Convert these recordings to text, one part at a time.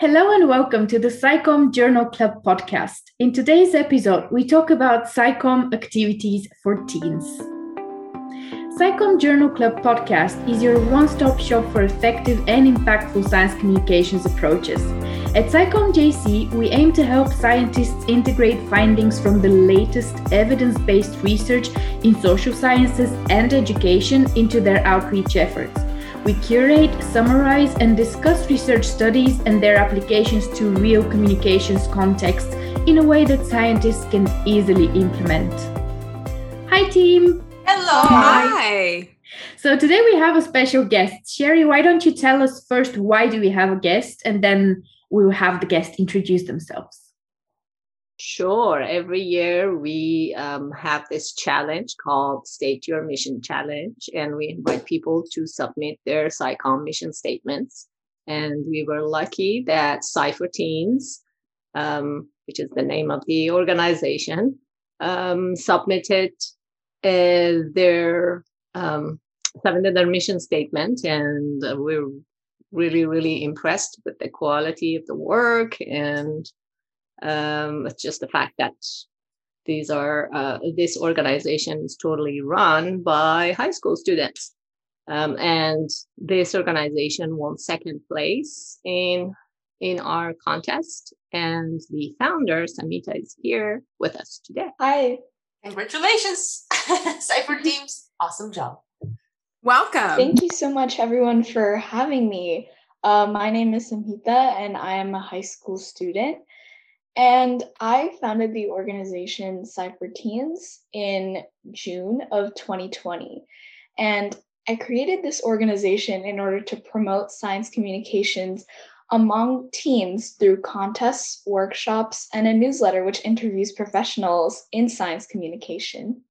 Hello and welcome to the SciComm Journal Club podcast. In today's episode, we talk about SciComm activities for teens. SciComm Journal Club podcast is your one stop shop for effective and impactful science communications approaches. At SciComm JC, we aim to help scientists integrate findings from the latest evidence based research in social sciences and education into their outreach efforts. We curate, summarize, and discuss research studies and their applications to real communications contexts in a way that scientists can easily implement. Hi, team! Hello! Hi! So today we have a special guest. Sherry, why don't you tell us first why do we have a guest and then we will have the guest introduce themselves. Sure. Every year we um, have this challenge called State Your Mission Challenge, and we invite people to submit their SciComm mission statements. And we were lucky that Sci for Teens, um, which is the name of the organization, um, submitted uh, their um, submitted their mission statement, and we're really, really impressed with the quality of the work and um, it's just the fact that these are uh, this organization is totally run by high school students, um, and this organization won second place in in our contest. And the founder Samhita is here with us today. Hi, congratulations, Sci for Teens! Awesome job. Welcome. Thank you so much, everyone, for having me. Uh, my name is Samhita, and I am a high school student. And I founded the organization Sci for Teens in June of 2020. And I created this organization in order to promote science communications among teens through contests, workshops, and a newsletter which interviews professionals in science communication.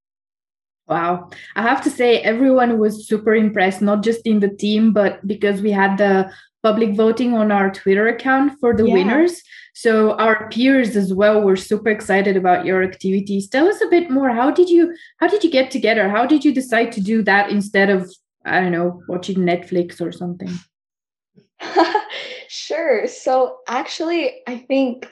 Wow. I have to say, everyone was super impressed, not just in the team, but because we had the public voting on our Twitter account for the yeah. winners. So our peers as well were super excited about your activities. Tell us a bit more. How did you how did you get together? How did you decide to do that instead of I don't know, watching Netflix or something? sure. So actually, I think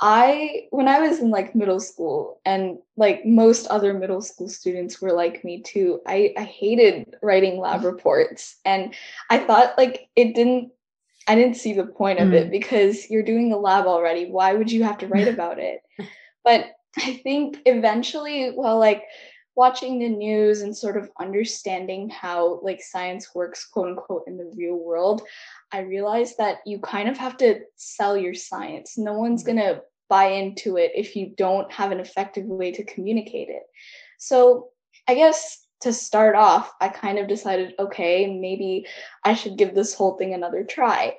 I when I was in like middle school and like most other middle school students were like me too. I I hated writing lab reports and I thought like it didn't I didn't see the point of mm. it because you're doing a lab already. Why would you have to write about it? But I think eventually well like watching the news and sort of understanding how like science works quote unquote in the real world i realized that you kind of have to sell your science. No one's mm. going to buy into it if you don't have an effective way to communicate it. So i guess to start off i kind of decided okay maybe i should give this whole thing another try.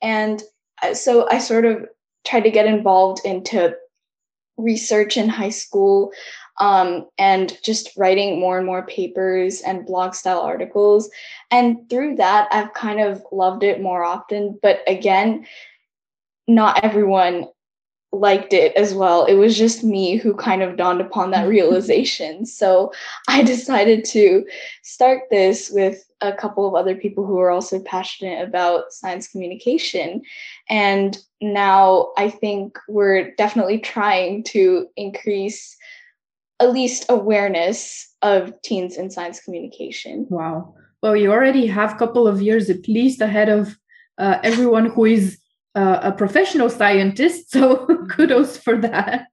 And uh, so i sort of tried to get involved into research in high school um, and just writing more and more papers and blog style articles. And through that, I've kind of loved it more often. But again, not everyone liked it as well. It was just me who kind of dawned upon that realization. so I decided to start this with a couple of other people who are also passionate about science communication. And now I think we're definitely trying to increase at least awareness of teens in science communication. Wow. Well, you already have a couple of years at least ahead of uh, everyone who is uh, a professional scientist. So kudos for that.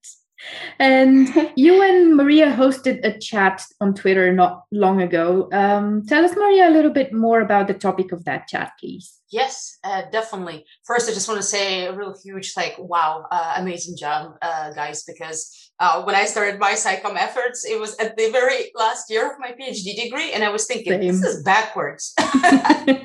And you and Maria hosted a chat on Twitter not long ago. Um, tell us, Maria, a little bit more about the topic of that chat, please. Yes, uh, definitely. First, I just want to say a real huge, like, wow, uh, amazing job, uh, guys, because uh, when I started my SciComm efforts, it was at the very last year of my PhD degree, and I was thinking, Same. this is backwards.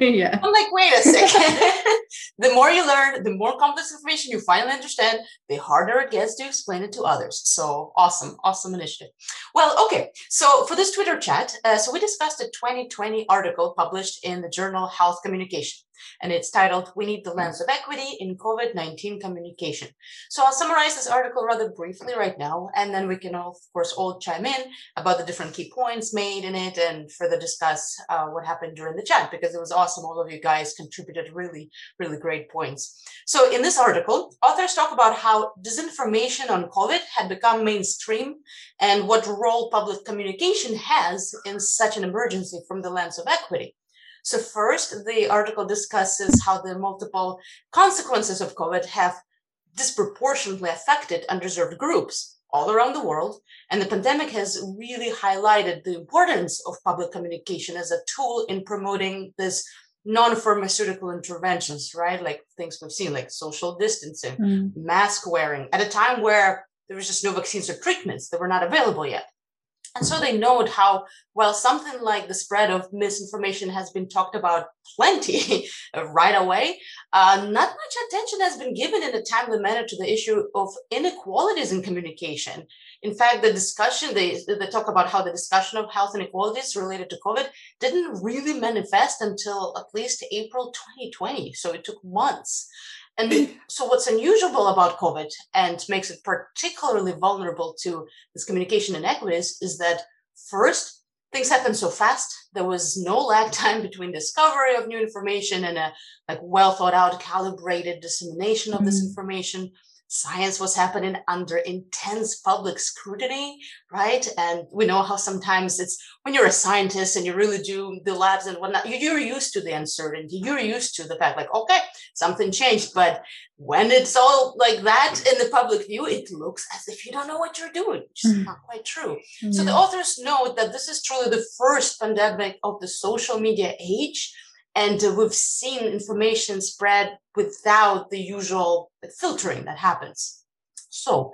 yeah. I'm like, wait a second. the more you learn, the more complex information you finally understand, the harder it gets to explain it to others. So awesome, awesome initiative. Well, okay. So for this Twitter chat, uh, so we discussed a 2020 article published in the journal Health Communication and it's titled We Need the Lens of Equity in COVID 19 Communication. So I'll summarize this article rather briefly right now, and then we can, all, of course, all chime in about the different key points made in it and further discuss uh, what happened during the chat because it was awesome. All of you guys contributed really, really great points. So in this article, authors talk about how disinformation on COVID had become mainstream and what role public communication has in such an emergency from the lens of equity. So first, the article discusses how the multiple consequences of COVID have disproportionately affected underserved groups all around the world. And the pandemic has really highlighted the importance of public communication as a tool in promoting this non-pharmaceutical interventions, right? Like things we've seen, like social distancing, mm. mask wearing, at a time where there was just no vaccines or treatments that were not available yet. And so they note how, while something like the spread of misinformation has been talked about plenty right away, uh, not much attention has been given in a timely manner to the issue of inequalities in communication. In fact, the discussion, they, they talk about how the discussion of health inequalities related to COVID didn't really manifest until at least April 2020. So it took months. And so, what's unusual about COVID and makes it particularly vulnerable to this communication inequities is that first, things happen so fast. There was no lag time between discovery of new information and a like well thought out, calibrated dissemination of mm-hmm. this information science was happening under intense public scrutiny, right? And we know how sometimes it's when you're a scientist and you really do the labs and whatnot, you're used to the uncertainty. You're used to the fact, like, okay, something changed. But when it's all like that in the public view, it looks as if you don't know what you're doing, which is mm. not quite true. Mm. So the authors note that this is truly the first pandemic of the social media age and uh, we've seen information spread without the usual filtering that happens. So,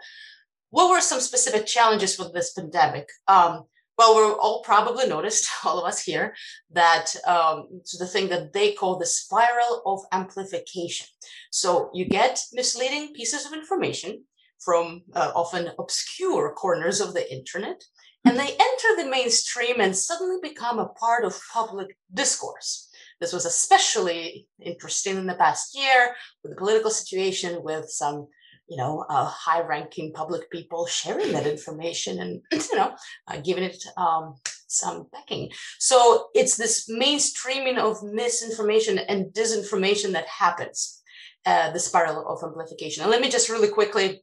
what were some specific challenges with this pandemic? Um, well, we're all probably noticed, all of us here, that um, the thing that they call the spiral of amplification. So you get misleading pieces of information from uh, often obscure corners of the internet, and they enter the mainstream and suddenly become a part of public discourse. This was especially interesting in the past year with the political situation, with some, you know, uh, high-ranking public people sharing that information and you know uh, giving it um, some backing. So it's this mainstreaming of misinformation and disinformation that happens. Uh, the spiral of amplification. And let me just really quickly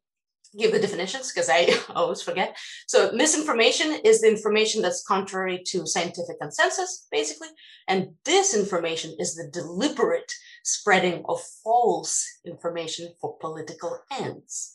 give the definitions because I always forget. So misinformation is the information that's contrary to scientific consensus, basically. And disinformation is the deliberate spreading of false information for political ends.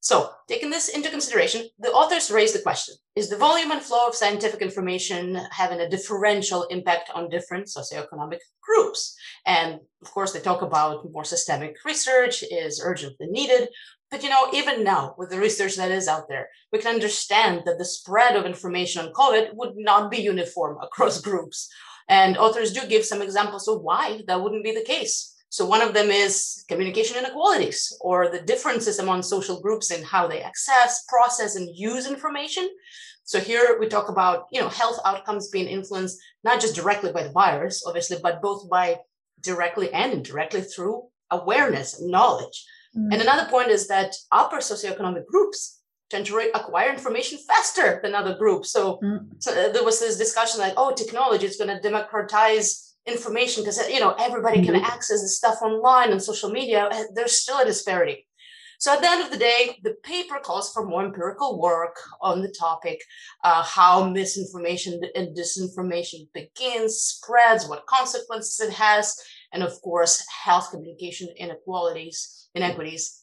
So, taking this into consideration, the authors raise the question Is the volume and flow of scientific information having a differential impact on different socioeconomic groups? And of course, they talk about more systemic research is urgently needed, but you know, even now, with the research that is out there, we can understand that the spread of information on COVID would not be uniform across groups. And authors do give some examples of why that wouldn't be the case. So one of them is communication inequalities or the differences among social groups in how they access, process, and use information. So here we talk about, you know, health outcomes being influenced not just directly by the virus, obviously, but both by directly and indirectly through awareness knowledge. Mm. And another point is that upper socioeconomic groups tend to re- acquire information faster than other groups. So, mm. so uh, there was this discussion like, oh, technology is going to democratize information because you know everybody can mm-hmm. access the stuff online and social media. There's still a disparity. So at the end of the day, the paper calls for more empirical work on the topic, uh, how misinformation and disinformation begins, spreads, what consequences it has, and of course, health communication inequalities, mm. inequities.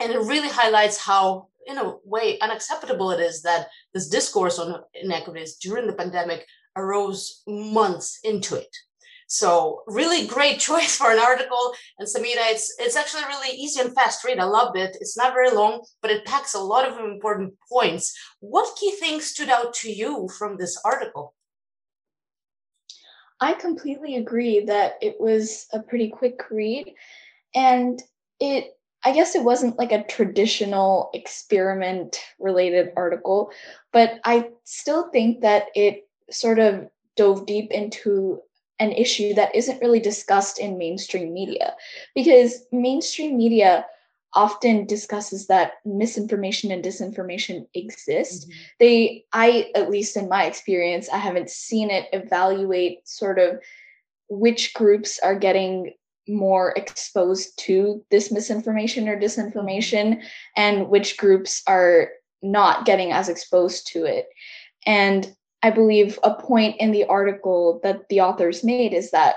And it really highlights how, in a way, unacceptable it is that this discourse on inequities during the pandemic arose months into it. So really great choice for an article. And Samhita, it's it's actually really easy and fast read. I loved it. It's not very long, but it packs a lot of important points. What key things stood out to you from this article? I completely agree that it was a pretty quick read. And it, I guess it wasn't like a traditional experiment related article, but I still think that it sort of dove deep into an issue that isn't really discussed in mainstream media because mainstream media often discusses that misinformation and disinformation exist. Mm-hmm. they i at least in my experience i haven't seen it evaluate sort of which groups are getting more exposed to this misinformation or disinformation and which groups are not getting as exposed to it. And i believe a point in the article that the authors made is that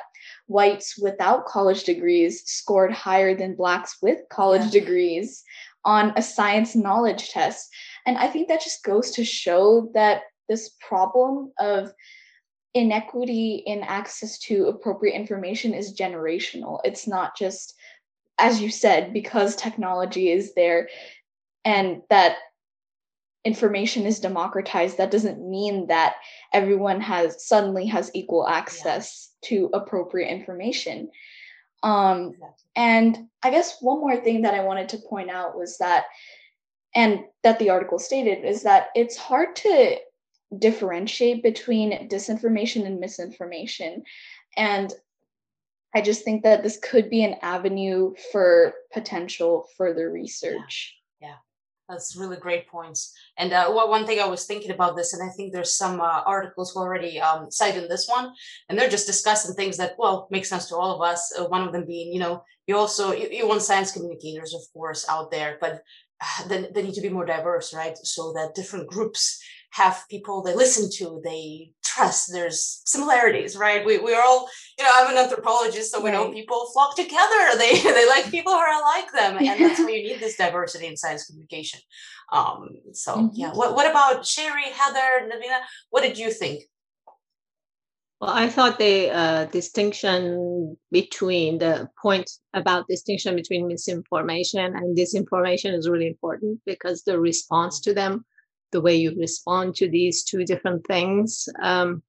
whites without college degrees scored higher than blacks with college yeah. degrees on a science knowledge test. And I think that just goes to show that this problem of inequity in access to appropriate information is generational. It's not just, as you said, because technology is there and that information is democratized that doesn't mean that everyone has suddenly has equal access yeah. to appropriate information. Um, exactly. and i guess one more thing that i wanted to point out was that and that the article stated is that it's hard to differentiate between disinformation and misinformation. And i just think that this could be an avenue for potential further research that's really great points. And uh, one thing I was thinking about this, and I think there's some uh, articles already um, cited this one, and they're just discussing things that, well, make sense to all of us. Uh, one of them being, you know, you also you, you want science communicators, of course, out there, but uh, then they need to be more diverse, right? So that different groups have people they listen to, they trust. There's similarities, right? We we're all, you know, I'm an anthropologist, so we right. know people flock together. They they like people who are like them, and that's why you need this diversity in science communication. Um, so mm-hmm. yeah. What what about Sherry, Heather, Navina? What did you think? Well, I thought the uh, distinction between the point about distinction between misinformation and disinformation is really important because the response to them the way you respond to these two different things um,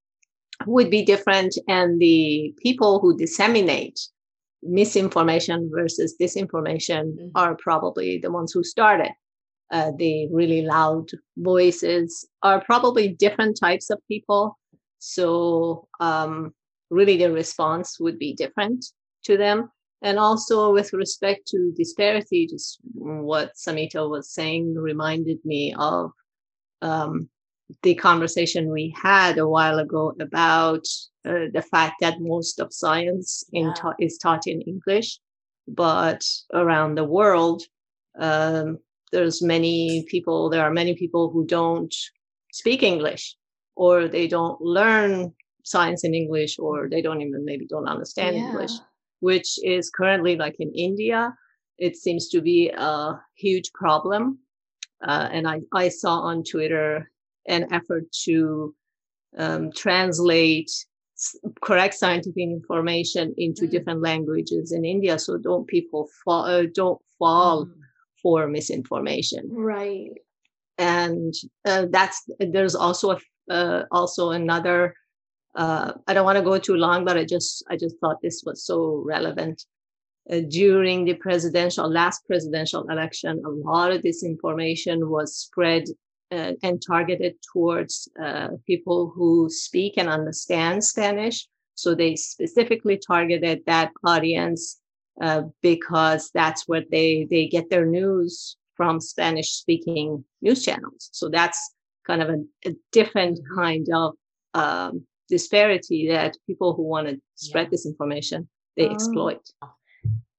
would be different. And the people who disseminate misinformation versus disinformation mm-hmm. are probably the ones who started. Uh, the really loud voices are probably different types of people. So, um, really, the response would be different to them. And also, with respect to disparity, just what Samhita was saying reminded me of um, the conversation we had a while ago about uh, the fact that most of science yeah. ta- is taught in English, but around the world, um, there's many people. There are many people who don't speak English, or they don't learn science in English, or they don't even maybe don't understand yeah. English, which is currently like in India. It seems to be a huge problem uh, and I, I saw on Twitter an effort to um, translate correct scientific information into mm. different languages in India. So don't people fall, uh, don't fall mm. for misinformation. Right. And uh, that's there's also a, uh, also another. Uh, I don't want to go too long, but I just I just thought this was so relevant uh, during the presidential last presidential election, a lot of this information was spread uh, and targeted towards uh, people who speak and understand Spanish. So they specifically targeted that audience uh, because that's where they they get their news from Spanish speaking news channels. So that's kind of a, a different kind of um, disparity that people who want to spread yeah. this information they oh. exploit.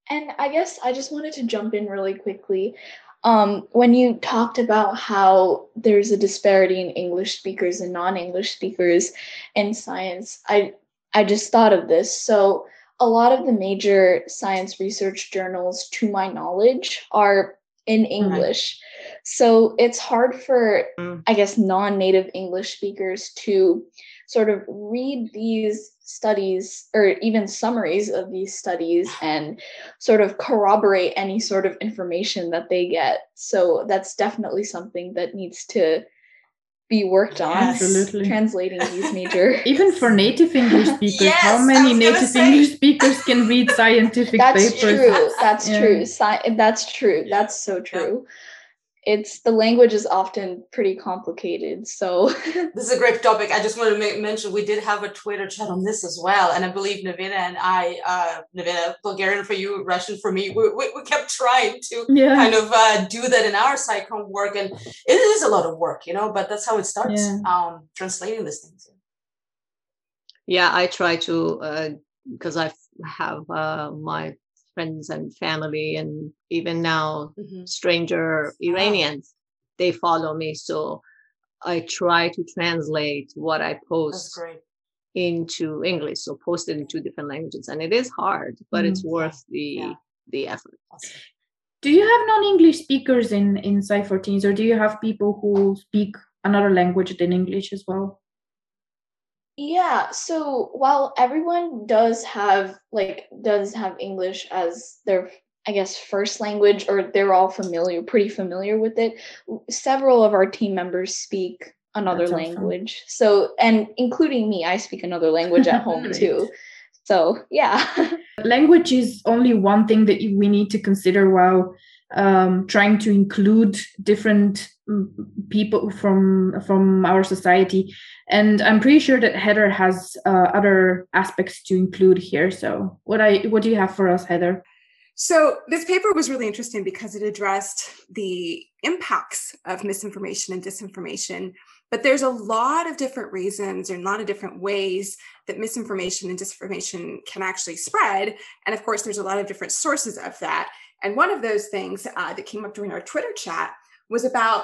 And I guess I just wanted to jump in really quickly. Um, when you talked about how there's a disparity in English speakers and non-English speakers in science, I I just thought of this. So a lot of the major science research journals, to my knowledge, are in. English. Mm-hmm. So it's hard for, mm. I guess, non native English speakers to sort of read these studies or even summaries of these studies and sort of corroborate any sort of information that they get. So that's definitely something that needs to be worked on Absolutely. translating these major even for native english speakers yes, how many native english speakers can read scientific that's papers? true that's yeah. true. Sci- that's true that's so true it's the language is often pretty complicated. So this is a great topic. I just wanted to make, mention we did have a Twitter chat on this as well, and I believe navina and I, uh, Nevena, Bulgarian for you, Russian for me, we, we, we kept trying to yeah. kind of uh, do that in our SciComm work, and it is a lot of work, you know. But that's how it starts, yeah. um, translating these things. Yeah, I try to because uh, I have uh, my friends and family and even now mm-hmm. stranger iranians they follow me so i try to translate what i post into english so post it in two different languages and it is hard but mm-hmm. it's worth the yeah. the effort awesome. do you have non-english speakers in in Sci for Teens or do you have people who speak another language than english as well yeah, so while everyone does have like does have English as their I guess first language or they're all familiar pretty familiar with it, several of our team members speak another That's language. Awesome. So and including me, I speak another language at home too. So, yeah. language is only one thing that we need to consider while um, trying to include different mm, people from from our society. And i'm pretty sure that heather has uh, other aspects to include here. So what i what do you have for us heather? So this paper was really interesting because it addressed the impacts of misinformation and disinformation. But there's a lot of different reasons and a lot of different ways that misinformation and disinformation can actually spread. And of course there's a lot of different sources of that and one of those things uh, that came up during our Twitter chat was about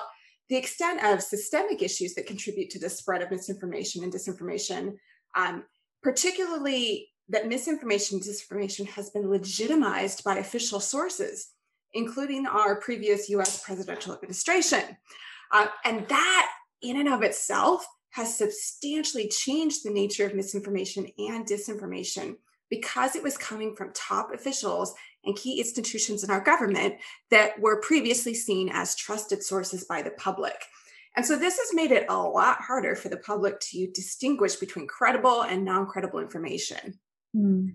the extent of systemic issues that contribute to the spread of misinformation and disinformation, um, particularly that misinformation and disinformation has been legitimized by official sources, including our previous US presidential administration. Uh, and that, in and of itself, has substantially changed the nature of misinformation and disinformation because it was coming from top officials and key institutions in our government that were previously seen as trusted sources by the public. And so this has made it a lot harder for the public to distinguish between credible and non credible information. Mm.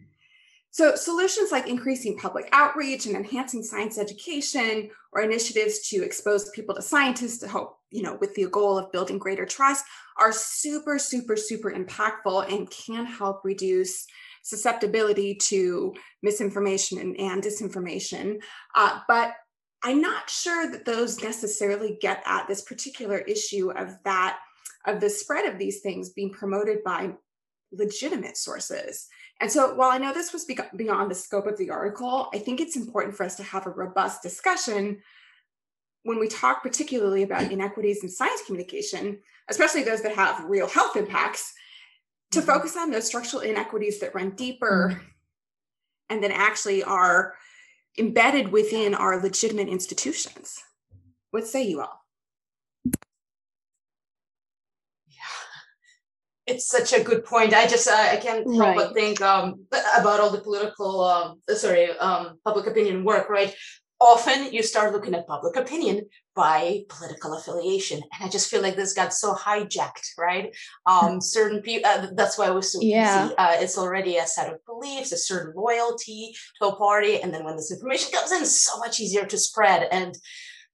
So, solutions like increasing public outreach and enhancing science education, or initiatives to expose people to scientists to help, you know, with the goal of building greater trust, are super, super, super impactful and can help reduce susceptibility to misinformation and, and disinformation. Uh, but I'm not sure that those necessarily get at this particular issue of that, of the spread of these things being promoted by legitimate sources. And so while I know this was beyond the scope of the article, I think it's important for us to have a robust discussion when we talk particularly about inequities in science communication, especially those that have real health impacts, to mm-hmm. focus on those structural inequities that run deeper mm-hmm. and then actually are embedded within our legitimate institutions. What say you all? Yeah, it's such a good point. I just uh, I can't help right. but think um, about all the political, um, sorry, um, public opinion work. Right, often you start looking at public opinion by political affiliation. And i just feel like this got so hijacked right? Um certain people uh, that's why it was so yeah. easy uh, it's already a set of beliefs a certain loyalty to a party. And then when this information comes in so much easier to spread. And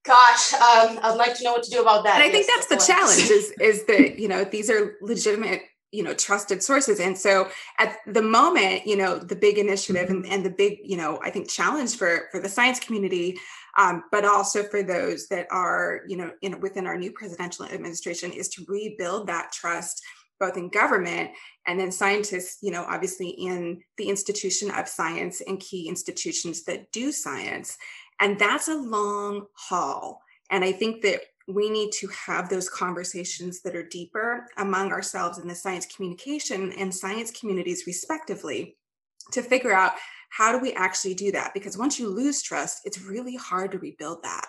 gosh um, i'd like to know what to do about that. And i think that's the challenge is is that you know these are legitimate you know trusted sources. And so at the moment you know the big initiative and, and the big you know i think challenge for for the science community um, but also for those that are you know in within our new presidential administration is to rebuild that trust both in government and then scientists you know obviously in the institution of science and key institutions that do science. And that's a long haul. And i think that we need to have those conversations that are deeper among ourselves in the science communication and science communities, respectively, to figure out how do we actually do that? Because once you lose trust, it's really hard to rebuild that.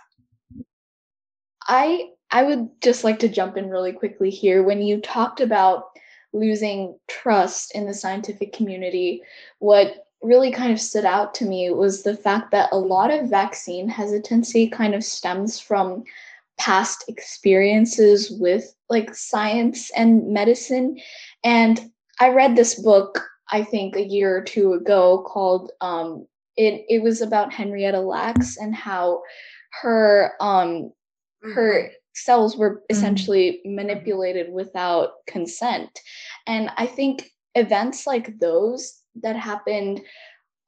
I I would just like to jump in really quickly here. When you talked about losing trust in the scientific community, what really kind of stood out to me was the fact that a lot of vaccine hesitancy kind of stems from past experiences with like science and medicine. And I read this book, I think a year or two ago called um it it was about Henrietta Lacks and how her um her cells were mm-hmm. essentially mm-hmm. manipulated without consent. And I think events like those that happened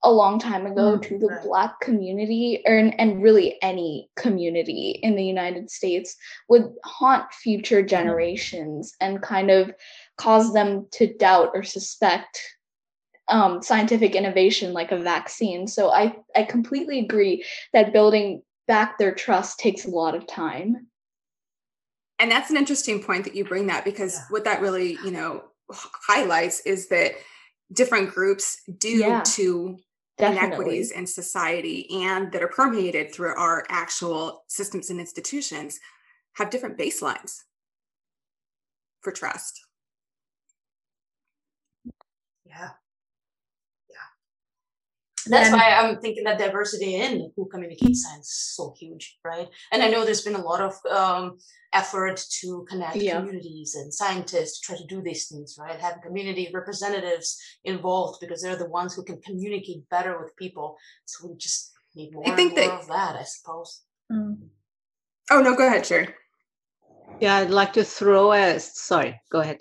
a long time ago mm, to the black community or, and really any community in the united states would haunt future mm-hmm. generations and kind of cause them to doubt or suspect um, scientific innovation like a vaccine so i i completely agree that building back their trust takes a lot of time and that's an interesting point that you bring that because yeah. what that really you know highlights is that different groups due yeah. to Definitely. inequities in society and that are permeated through our actual systems and institutions have different baselines for trust. Yeah. That's why I'm thinking that diversity in who communicates science is so huge, right? And I know there's been a lot of um, effort to connect yeah. communities and scientists to try to do these things, right? Having community representatives involved because they're the ones who can communicate better with people. So we just need more I think and more that, of that, I suppose. Mm. Oh no, go ahead, sure. Yeah, I'd like to throw a sorry, go ahead.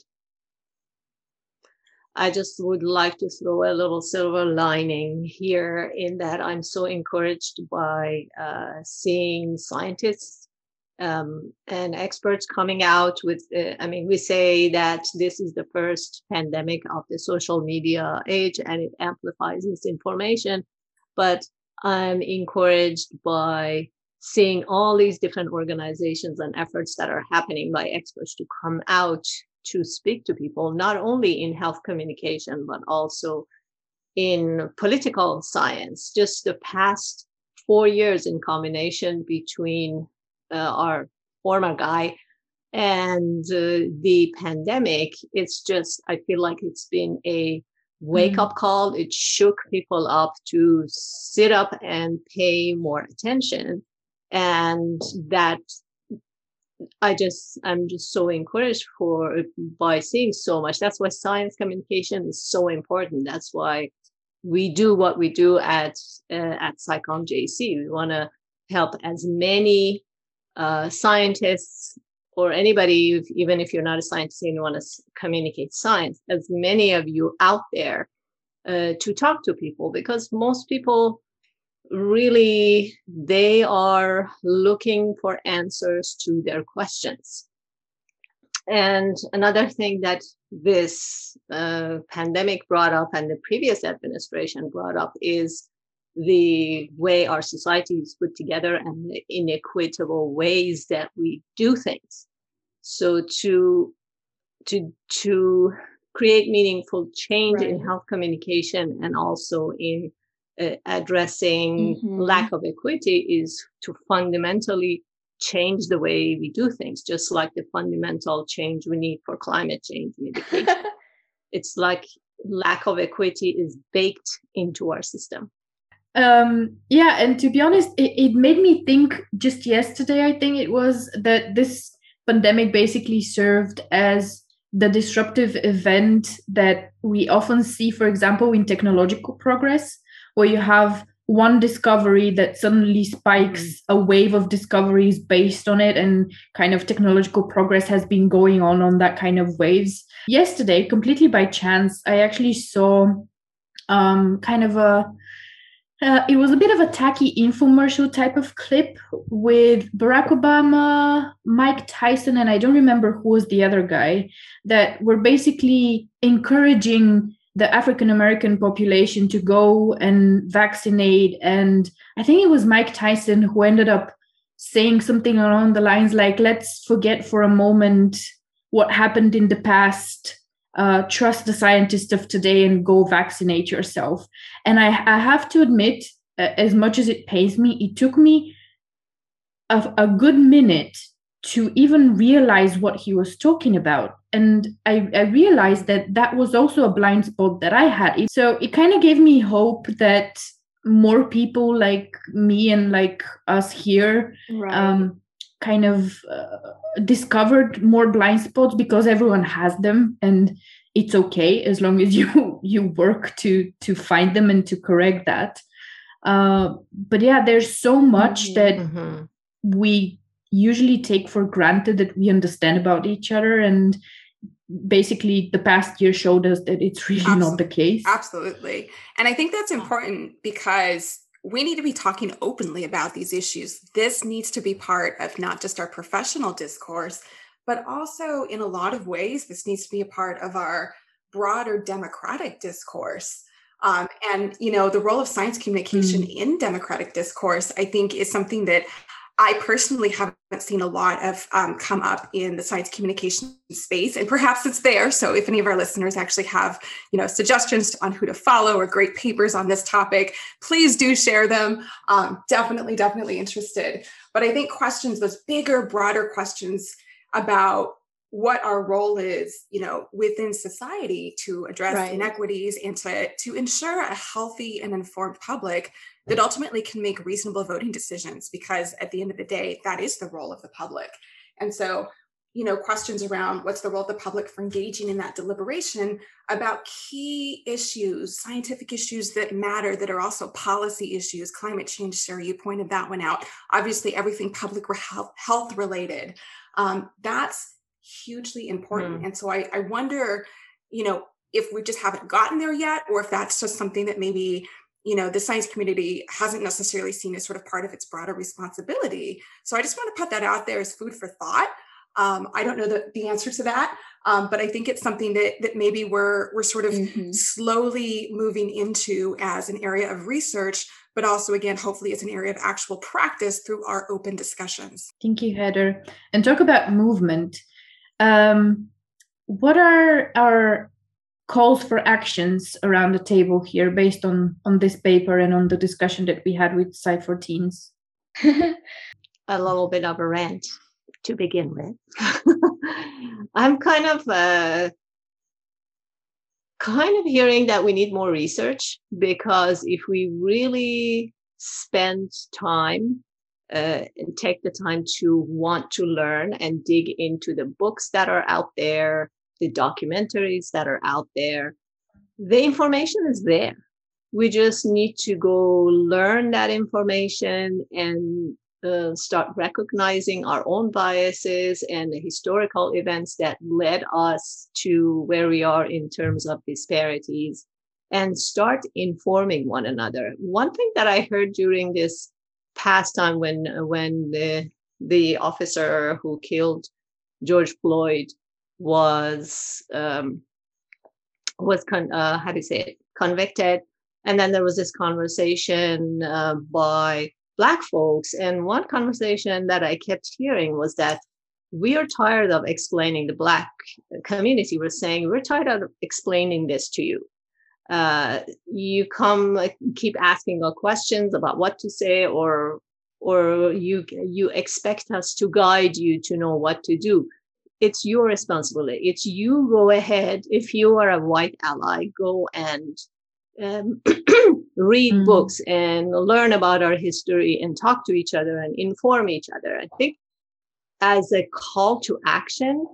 I just would like to throw a little silver lining here in that I'm so encouraged by uh, seeing scientists um, and experts coming out with, uh, I mean, we say that this is the first pandemic of the social media age and it amplifies misinformation. But I'm encouraged by seeing all these different organizations and efforts that are happening by experts to come out to speak to people, not only in health communication, but also in political science. Just the past four years in combination between uh, our former guy and uh, the pandemic, it's just, I feel like it's been a wake up mm. call. It shook people up to sit up and pay more attention. And that I just I'm just so encouraged for by seeing so much. That's why science communication is so important. That's why we do what we do at uh, at SciComm JC. We want to help as many uh, scientists or anybody, even if you're not a scientist and you want to communicate science, as many of you out there uh, to talk to people because most people really they are looking for answers to their questions and another thing that this uh, pandemic brought up and the previous administration brought up is the way our society is put together and the inequitable ways that we do things so to to to create meaningful change right. in health communication and also in uh, addressing mm-hmm. lack of equity is to fundamentally change the way we do things, just like the fundamental change we need for climate change mitigation. it's like lack of equity is baked into our system. Um, yeah, and to be honest, it, it made me think just yesterday, I think it was that this pandemic basically served as the disruptive event that we often see, for example, in technological progress where you have one discovery that suddenly spikes mm. a wave of discoveries based on it and kind of technological progress has been going on on that kind of waves yesterday completely by chance i actually saw um kind of a uh, it was a bit of a tacky infomercial type of clip with Barack Obama, Mike Tyson, and I don't remember who was the other guy that were basically encouraging the African American population to go and vaccinate. And I think it was Mike Tyson who ended up saying something along the lines like, let's forget for a moment what happened in the past. Uh, trust the scientists of today and go vaccinate yourself. And I, I have to admit, uh, as much as it pays me, it took me a, a good minute to even realize what he was talking about and I, I, realized that that was also a blind spot that i had so it kind of gave me hope that more people like me and like us here right. um, kind of uh, discovered more blind spots because everyone has them and it's okay as long as you you work to to find them and to correct that uh, but yeah there's so much mm-hmm. that mm-hmm. we usually take for granted that we understand about each other and basically the past year showed us that it's really Absolutely. not the case Absolutely. And I think that's important because we need to be talking openly about these issues. This needs to be part of not just our professional discourse, but also in a lot of ways, this needs to be a part of our broader democratic discourse. Um, and you know, the role of science communication mm. in democratic discourse, I think, is something that I personally haven't seen a lot of um, come up in the science communication space, and perhaps it's there. So, if any of our listeners actually have, you know, suggestions on who to follow or great papers on this topic, please do share them. Um, definitely, definitely interested. But I think questions, those bigger, broader questions about what our role is, you know, within society to address right. inequities and to to ensure a healthy and informed public that ultimately can make reasonable voting decisions because at the end of the day that is the role of the public. And so you know questions around what's the role of the public for engaging in that deliberation about key issues scientific issues that matter that are also policy issues climate change sarah you pointed that one out. Obviously everything public health, health related. Um, that's hugely important. Mm. and so I, I wonder you know if we just haven't gotten there yet or if that's just something that maybe you know the science community hasn't necessarily seen as sort of part of its broader responsibility. So i just want to put that out there as food for thought. Um, i don't know the, the answer to that um, but i think it's something that that maybe we're we're sort of mm-hmm. slowly moving into as an area of research but also again hopefully it's an area of actual practice through our open discussions. Thank you heather. And talk about movement um, what are our calls for actions around the table here based on on this paper and on the discussion that we had with Sci for Teens? a little bit of a rant to begin with. I'm kind of uh, kind of hearing that we need more research because if we really spend time uh, and take the time to want to learn and dig into the books that are out there, the documentaries that are out there. The information is there. We just need to go learn that information and uh, start recognizing our own biases and the historical events that led us to where we are in terms of disparities and start informing one another. One thing that I heard during this past time when when the the officer who killed George Floyd was um, was con- uh, how do you say it? Convicted. And then there was this conversation uh, by black folks. And one conversation that i kept hearing was that we are tired of explaining the black community we're saying we're tired of explaining this to you uh, you come like, keep asking us questions about what to say or or you you expect us to guide you to know what to do it's your responsibility. It's you go ahead. If you are a white ally, go and um, read mm. books and learn about our history and talk to each other and inform each other. I think as a call to action,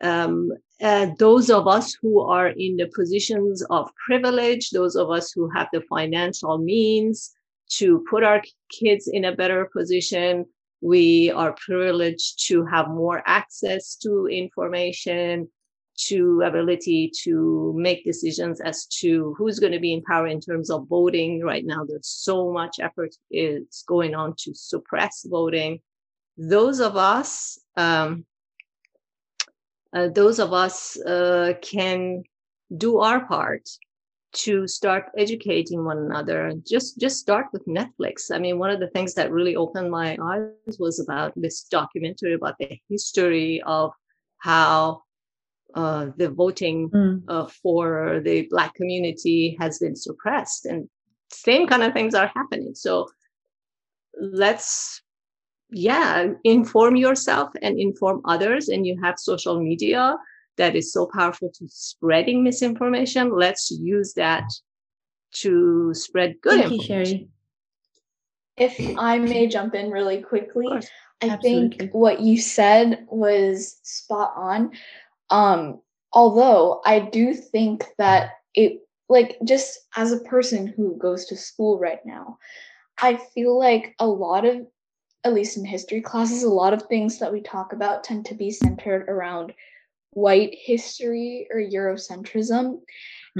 um, uh, those of us who are in the positions of privilege, those of us who have the financial means to put our kids in a better position, we are privileged to have more access to information to ability to make decisions as to who's going to be in power in terms of voting. Right now there's so much effort is going on to suppress voting. Those of us um, uh, those of us uh, can do our part to start educating one another. Just just start with netflix. I mean one of the things that really opened my eyes was about this documentary about the history of how uh, the voting mm. uh, for the black community has been suppressed. And same kind of things are happening. So let's yeah inform yourself and inform others and you have social media that is so powerful to spreading misinformation. Let's use that to spread good Thank information. You, if I may jump in really quickly, I think what you said was spot on. Um, although I do think that it, like, just as a person who goes to school right now, I feel like a lot of at least in history classes, a lot of things that we talk about tend to be centered around white history or Eurocentrism.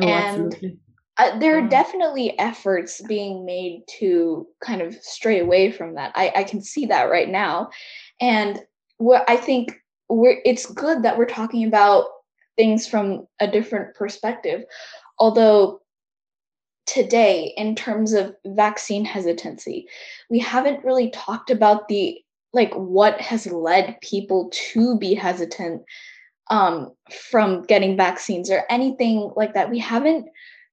Oh, and uh, there are definitely efforts being made to kind of stray away from that. I, I can see that right now. And what I think we're it's good that we're talking about things from a different perspective. Although today, in terms of vaccine hesitancy, we haven't really talked about the like what has led people to be hesitant um, from getting vaccines or anything like that. We haven't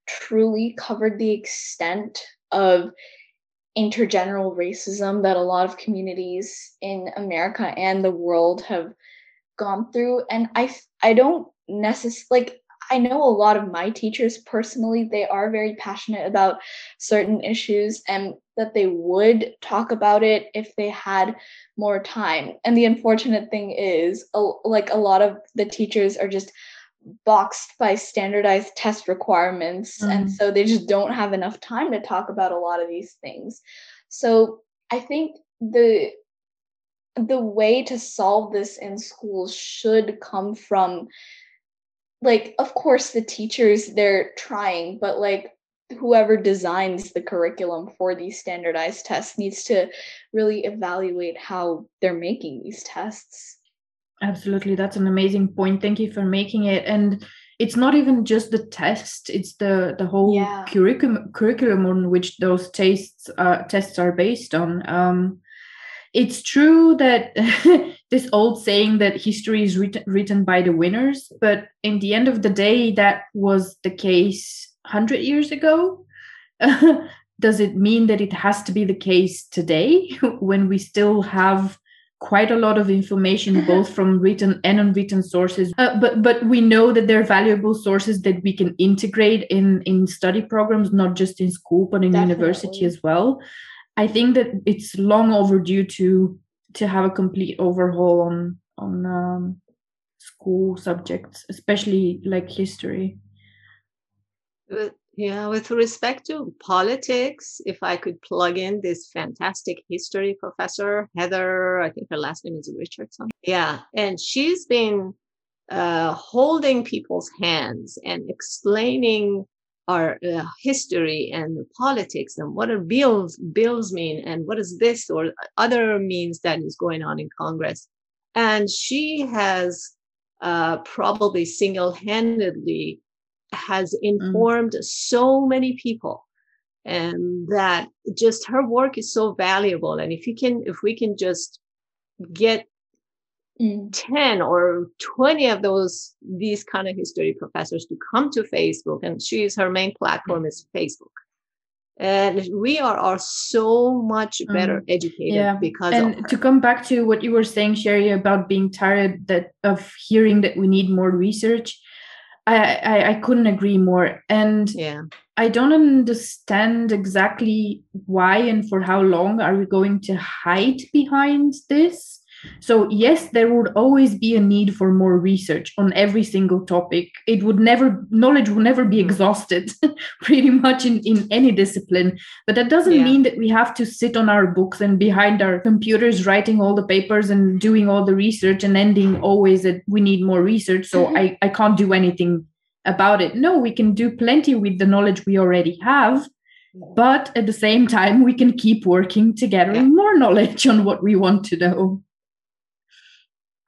truly covered the extent of intergeneral racism that a lot of communities in America and the world have gone through and I I don't necessarily like I know a lot of my teachers personally they are very passionate about certain issues and that they would talk about it if they had more time and the unfortunate thing is like a lot of the teachers are just boxed by standardized test requirements mm. and so they just don't have enough time to talk about a lot of these things so i think the the way to solve this in schools should come from like of course the teachers they're trying but like whoever designs the curriculum for these standardized tests needs to really evaluate how they're making these tests Absolutely. That's an amazing point. Thank you for making it. And it's not even just the test, it's the the whole yeah. curriculum curriculum on which those tests uh, tests are based on. Um, it's true that this old saying that history is written, written by the winners, but in the end of the day, that was the case 100 years ago. Does it mean that it has to be the case today when we still have quite a lot of information both from written and unwritten sources uh, but but we know that they're valuable sources that we can integrate in in study programs not just in school but in Definitely. university as well i think that it's long overdue to to have a complete overhaul on on um, school subjects especially like history yeah, with respect to politics, if I could plug in this fantastic history professor, Heather, I think her last name is Richardson. Yeah, and she's been uh, holding people's hands and explaining our uh, history and politics and what are bills bills mean and what is this or other means that is going on in Congress. And she has uh, probably single-handedly has mm. informed mm. so many people and that just her work is so valuable and if you can if we can just get mm. 10 or 20 of those these kind of history professors to come to facebook and she's her main platform mm. is facebook and we are, are so much better mm. educated yeah. because and to come back to what you were saying sherry about being tired that of hearing that we need more research I, I, I couldn't agree more. And yeah. I don't understand exactly why and for how long are we going to hide behind this. So, yes, there would always be a need for more research on every single topic. It would never, knowledge will never be hmm. exhausted pretty much in, in any discipline. But that doesn't yeah. mean that we have to sit on our books and behind our computers writing all the papers and doing all the research and ending always that we need more research. So, mm-hmm. I, I can't do anything about it. No, we can do plenty with the knowledge we already have but at the same time we can keep working to gathering yeah. more knowledge on what we want to know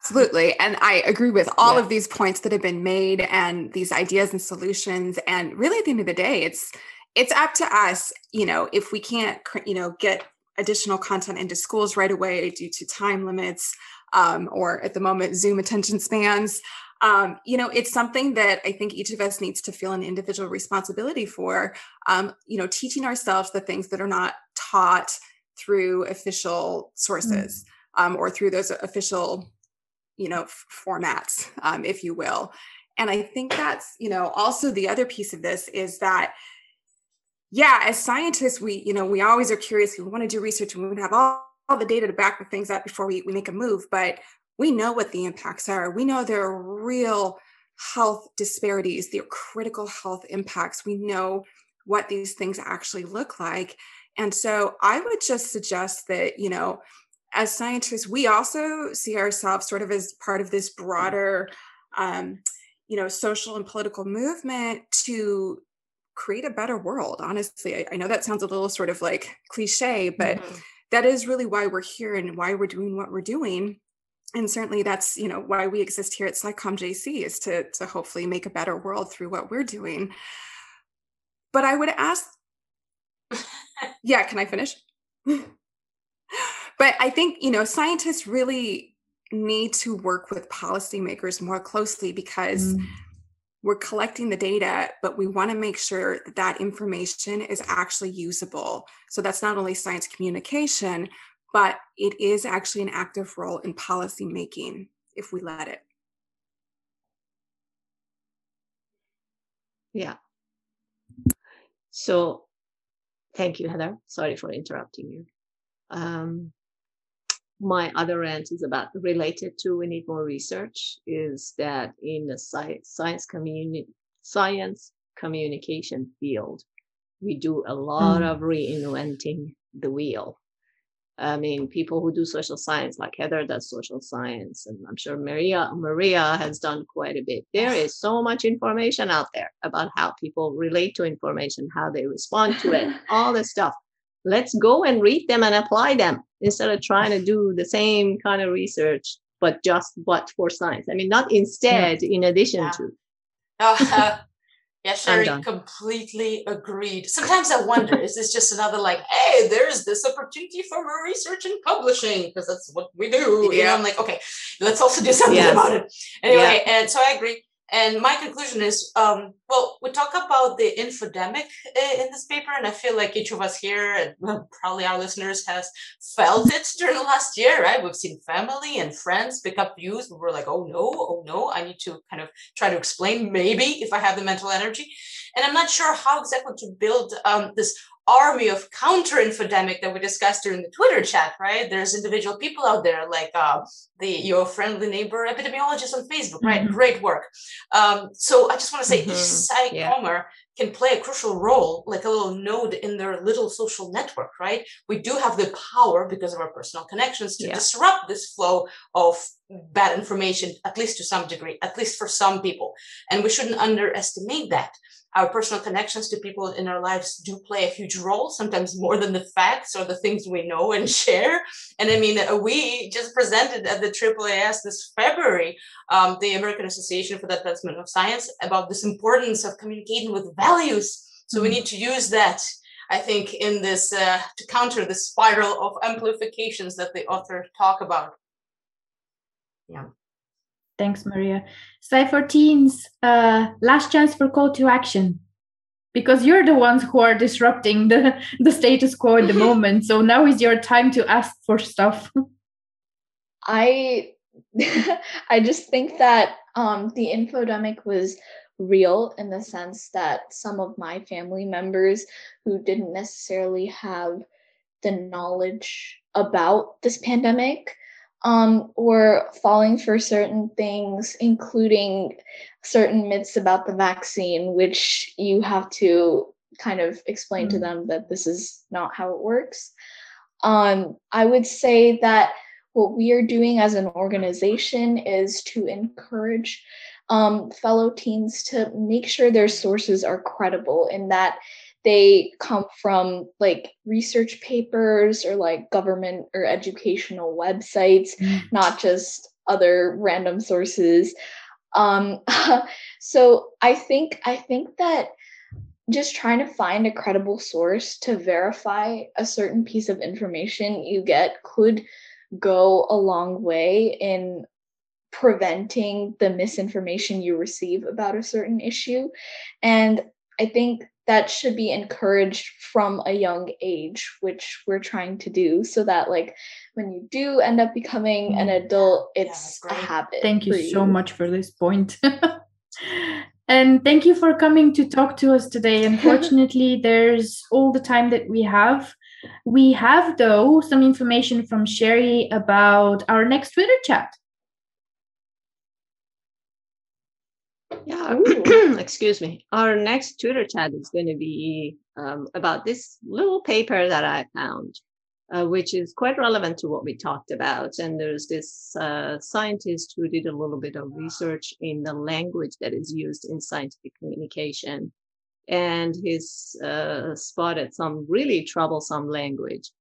Absolutely. And I agree with all yeah. of these points that have been made and these ideas and solutions. And really at the end of the day, it's it's up to us, you know, if we can't, you know, get additional content into schools right away due to time limits um, or at the moment Zoom attention spans. Um, you know, it's something that I think each of us needs to feel an individual responsibility for. Um, you know, teaching ourselves the things that are not taught through official sources mm. um, or through those official you know f- formats um, if you will. And i think that's you know also the other piece of this is that yeah as scientists we you know we always are curious we want to do research and we have all, all the data to back the things up before we, we make a move but we know what the impacts are. We know there are real health disparities are critical health impacts. We know what these things actually look like. And so i would just suggest that you know as scientists, we also see ourselves sort of as part of this broader, um, you know, social and political movement to create a better world. Honestly, I, I know that sounds a little sort of like cliche, but mm-hmm. that is really why we're here and why we're doing what we're doing and certainly that's you know why we exist here at SciComm JC is to to hopefully make a better world through what we're doing. But I would ask, yeah, can I finish? but I think you know scientists really need to work with policymakers more closely because mm. we're collecting the data, but we want to make sure that that information is actually usable. So that's not only science communication, but it is actually an active role in policy making if we let it. Yeah. So thank you, Heather. Sorry for interrupting you. Um, my other rant is about related to we need more research is that in the science, science community science communication field we do a lot mm. of reinventing the wheel I mean, people who do social science, like Heather does social science, and I'm sure Maria Maria has done quite a bit. There is so much information out there about how people relate to information, how they respond to it, all this stuff. Let's go and read them and apply them instead of trying to do the same kind of research, but just but for science. I mean, not instead, yeah. in addition yeah. to. uh, Yeah, Sherry, completely agreed. Sometimes I wonder, is this just another like, hey, there's this opportunity for more research and publishing because that's what we do. Yeah, I'm like, okay, let's also do something yes. about it. Anyway, yeah. and so I agree. And my conclusion is, um, well, we talk about the infodemic uh, in this paper, and I feel like each of us here, and probably our listeners, has felt it during the last year, right? We've seen family and friends pick up views. We're like, oh no, oh no, I need to kind of try to explain, maybe if I have the mental energy. And I'm not sure how exactly to build um, this army of counter infodemic that we discussed during the Twitter chat, right? There's individual people out there like uh, the your friendly neighbor epidemiologist on Facebook, right? Mm-hmm. Great work. Um, so I just want to say mm-hmm. each SciCommer yeah. can play a crucial role, like a little node in their little social network, right? We do have the power because of our personal connections to yeah. disrupt this flow of bad information, at least to some degree, at least for some people. And we shouldn't underestimate that our personal connections to people in our lives do play a huge role, sometimes more than the facts or the things we know and share. And I mean, we just presented at the AAAS this February, um, the American Association for the Advancement of Science, about this importance of communicating with values. So we mm-hmm. need to use that, I think, in this uh, to counter the spiral of amplifications that the author talk about. Yeah. Thanks, Maria. Sci Teens, uh, last chance for call to action. Because you're the ones who are disrupting the, the status quo at the moment. So now is your time to ask for stuff. I I just think that um, the infodemic was real in the sense that some of my family members who didn't necessarily have the knowledge about this pandemic um, or falling for certain things, including certain myths about the vaccine, which you have to kind of explain mm. to them that this is not how it works. Um, I would say that what we are doing as an organization is to encourage um, fellow teens to make sure their sources are credible and that they come from like research papers or like government or educational websites, mm. not just other random sources. Um, so I think I think that just trying to find a credible source to verify a certain piece of information you get could go a long way in preventing the misinformation you receive about a certain issue. And I think that should be encouraged from a young age which we're trying to do so that like when you do end up becoming an mm. adult it's yeah, a habit thank you, you so much for this point. And thank you for coming to talk to us today. Unfortunately there's all the time that we have. We have though some information from sherry about our next twitter chat Yeah, excuse me. Our next Twitter chat is going to be um, about this little paper that I found uh, which is quite relevant to what we talked about. And there's this uh, scientist who did a little bit of research in the language that is used in scientific communication. And he's uh, spotted some really troublesome language.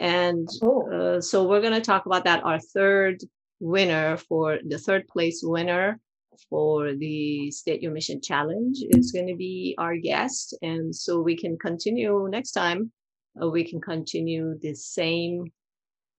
And Oh. uh, so we're going to talk about that. Our third winner for the third place winner for the State Your Mission Challenge is going to be our guest. And so we can continue next time. Uh, we can continue the same,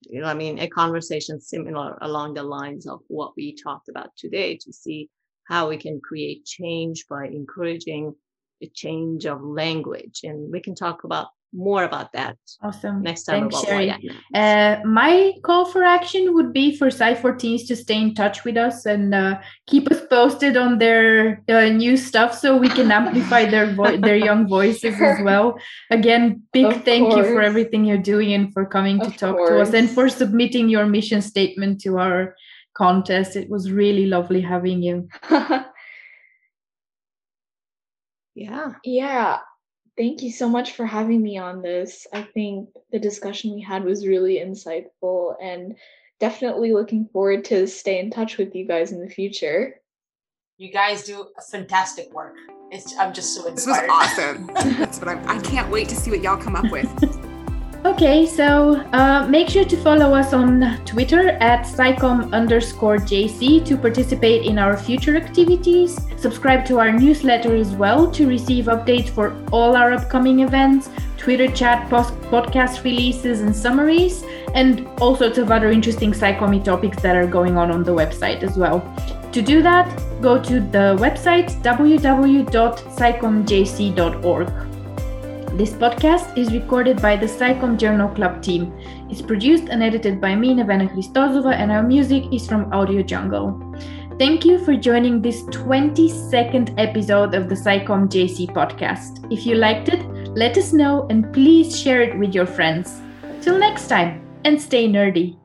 you know, I mean, a conversation similar along the lines of what we talked about today to see how we can create change by encouraging a change of language. And we can talk about more about that Awesome. next time Thanks, about Sherry. Uh, my call for action would be for Sci for Teens to stay in touch with us and uh, keep us posted on their uh, new stuff so we can amplify their vo- their young voices as well. Again, big Of thank you for everything you're doing and for coming to Of talk to us and for submitting your mission statement to our contest. It was really lovely having you. Yeah. yeah. Thank you so much for having me on this. I think the discussion we had was really insightful and definitely looking forward to stay in touch with you guys in the future. You guys do a fantastic work. It's I'm just so This was awesome. That's what I'm. I can't wait to see what y'all come up with. Okay, so uh, make sure to follow us on Twitter at SciComm underscore JC to participate in our future activities. Subscribe to our newsletter as well to receive updates for all our upcoming events, Twitter chat, post- podcast releases, and summaries, and all sorts of other interesting psychomy topics that are going on on the website as well. To do that, go to the website www.scicommjc.org. This podcast is recorded by the SciComm Journal Club team. It's produced and edited by me, Nevena Hristozova, and our music is from Audio Jungle. Thank you for joining this 22nd episode of the SciComm JC podcast. If you liked it, let us know and please share it with your friends. Till next time, and stay nerdy.